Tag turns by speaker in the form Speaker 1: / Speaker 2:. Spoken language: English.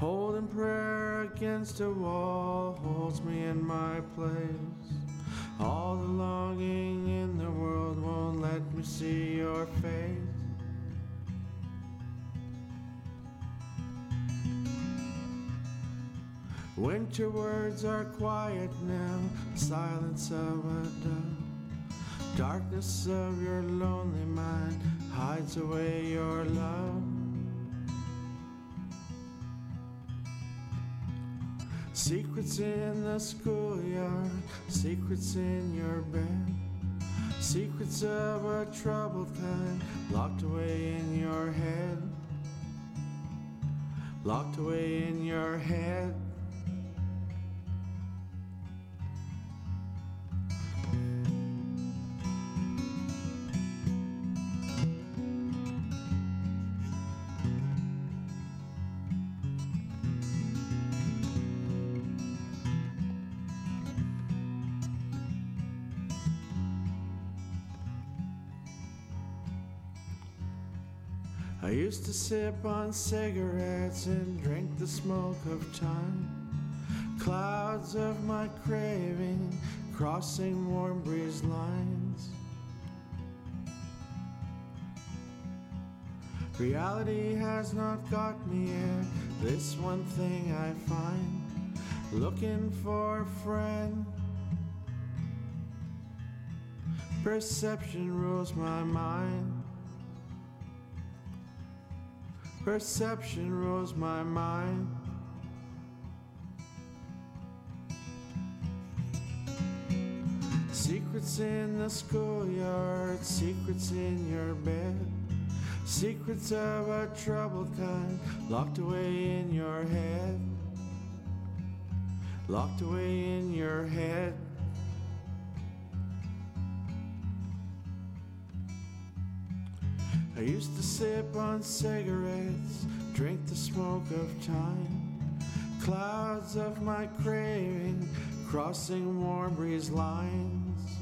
Speaker 1: Holding prayer against a wall holds me in my place. All the longing in the world won't let me see your face. Winter words are quiet now, silence of a dove. Darkness of your lonely mind hides away your love. Secrets in the schoolyard, secrets in your bed. Secrets of a troubled kind locked away in your head. Locked away in your head. I used to sip on cigarettes and drink the smoke of time. Clouds of my craving crossing warm breeze lines. Reality has not got me yet. This one thing I find. Looking for a friend. Perception rules my mind. Perception rules my mind. Secrets in the schoolyard, secrets in your bed. Secrets of a troubled kind, locked away in your head. Locked away in your head. I used to sip on cigarettes, drink the smoke of time. Clouds of my craving crossing warm breeze lines.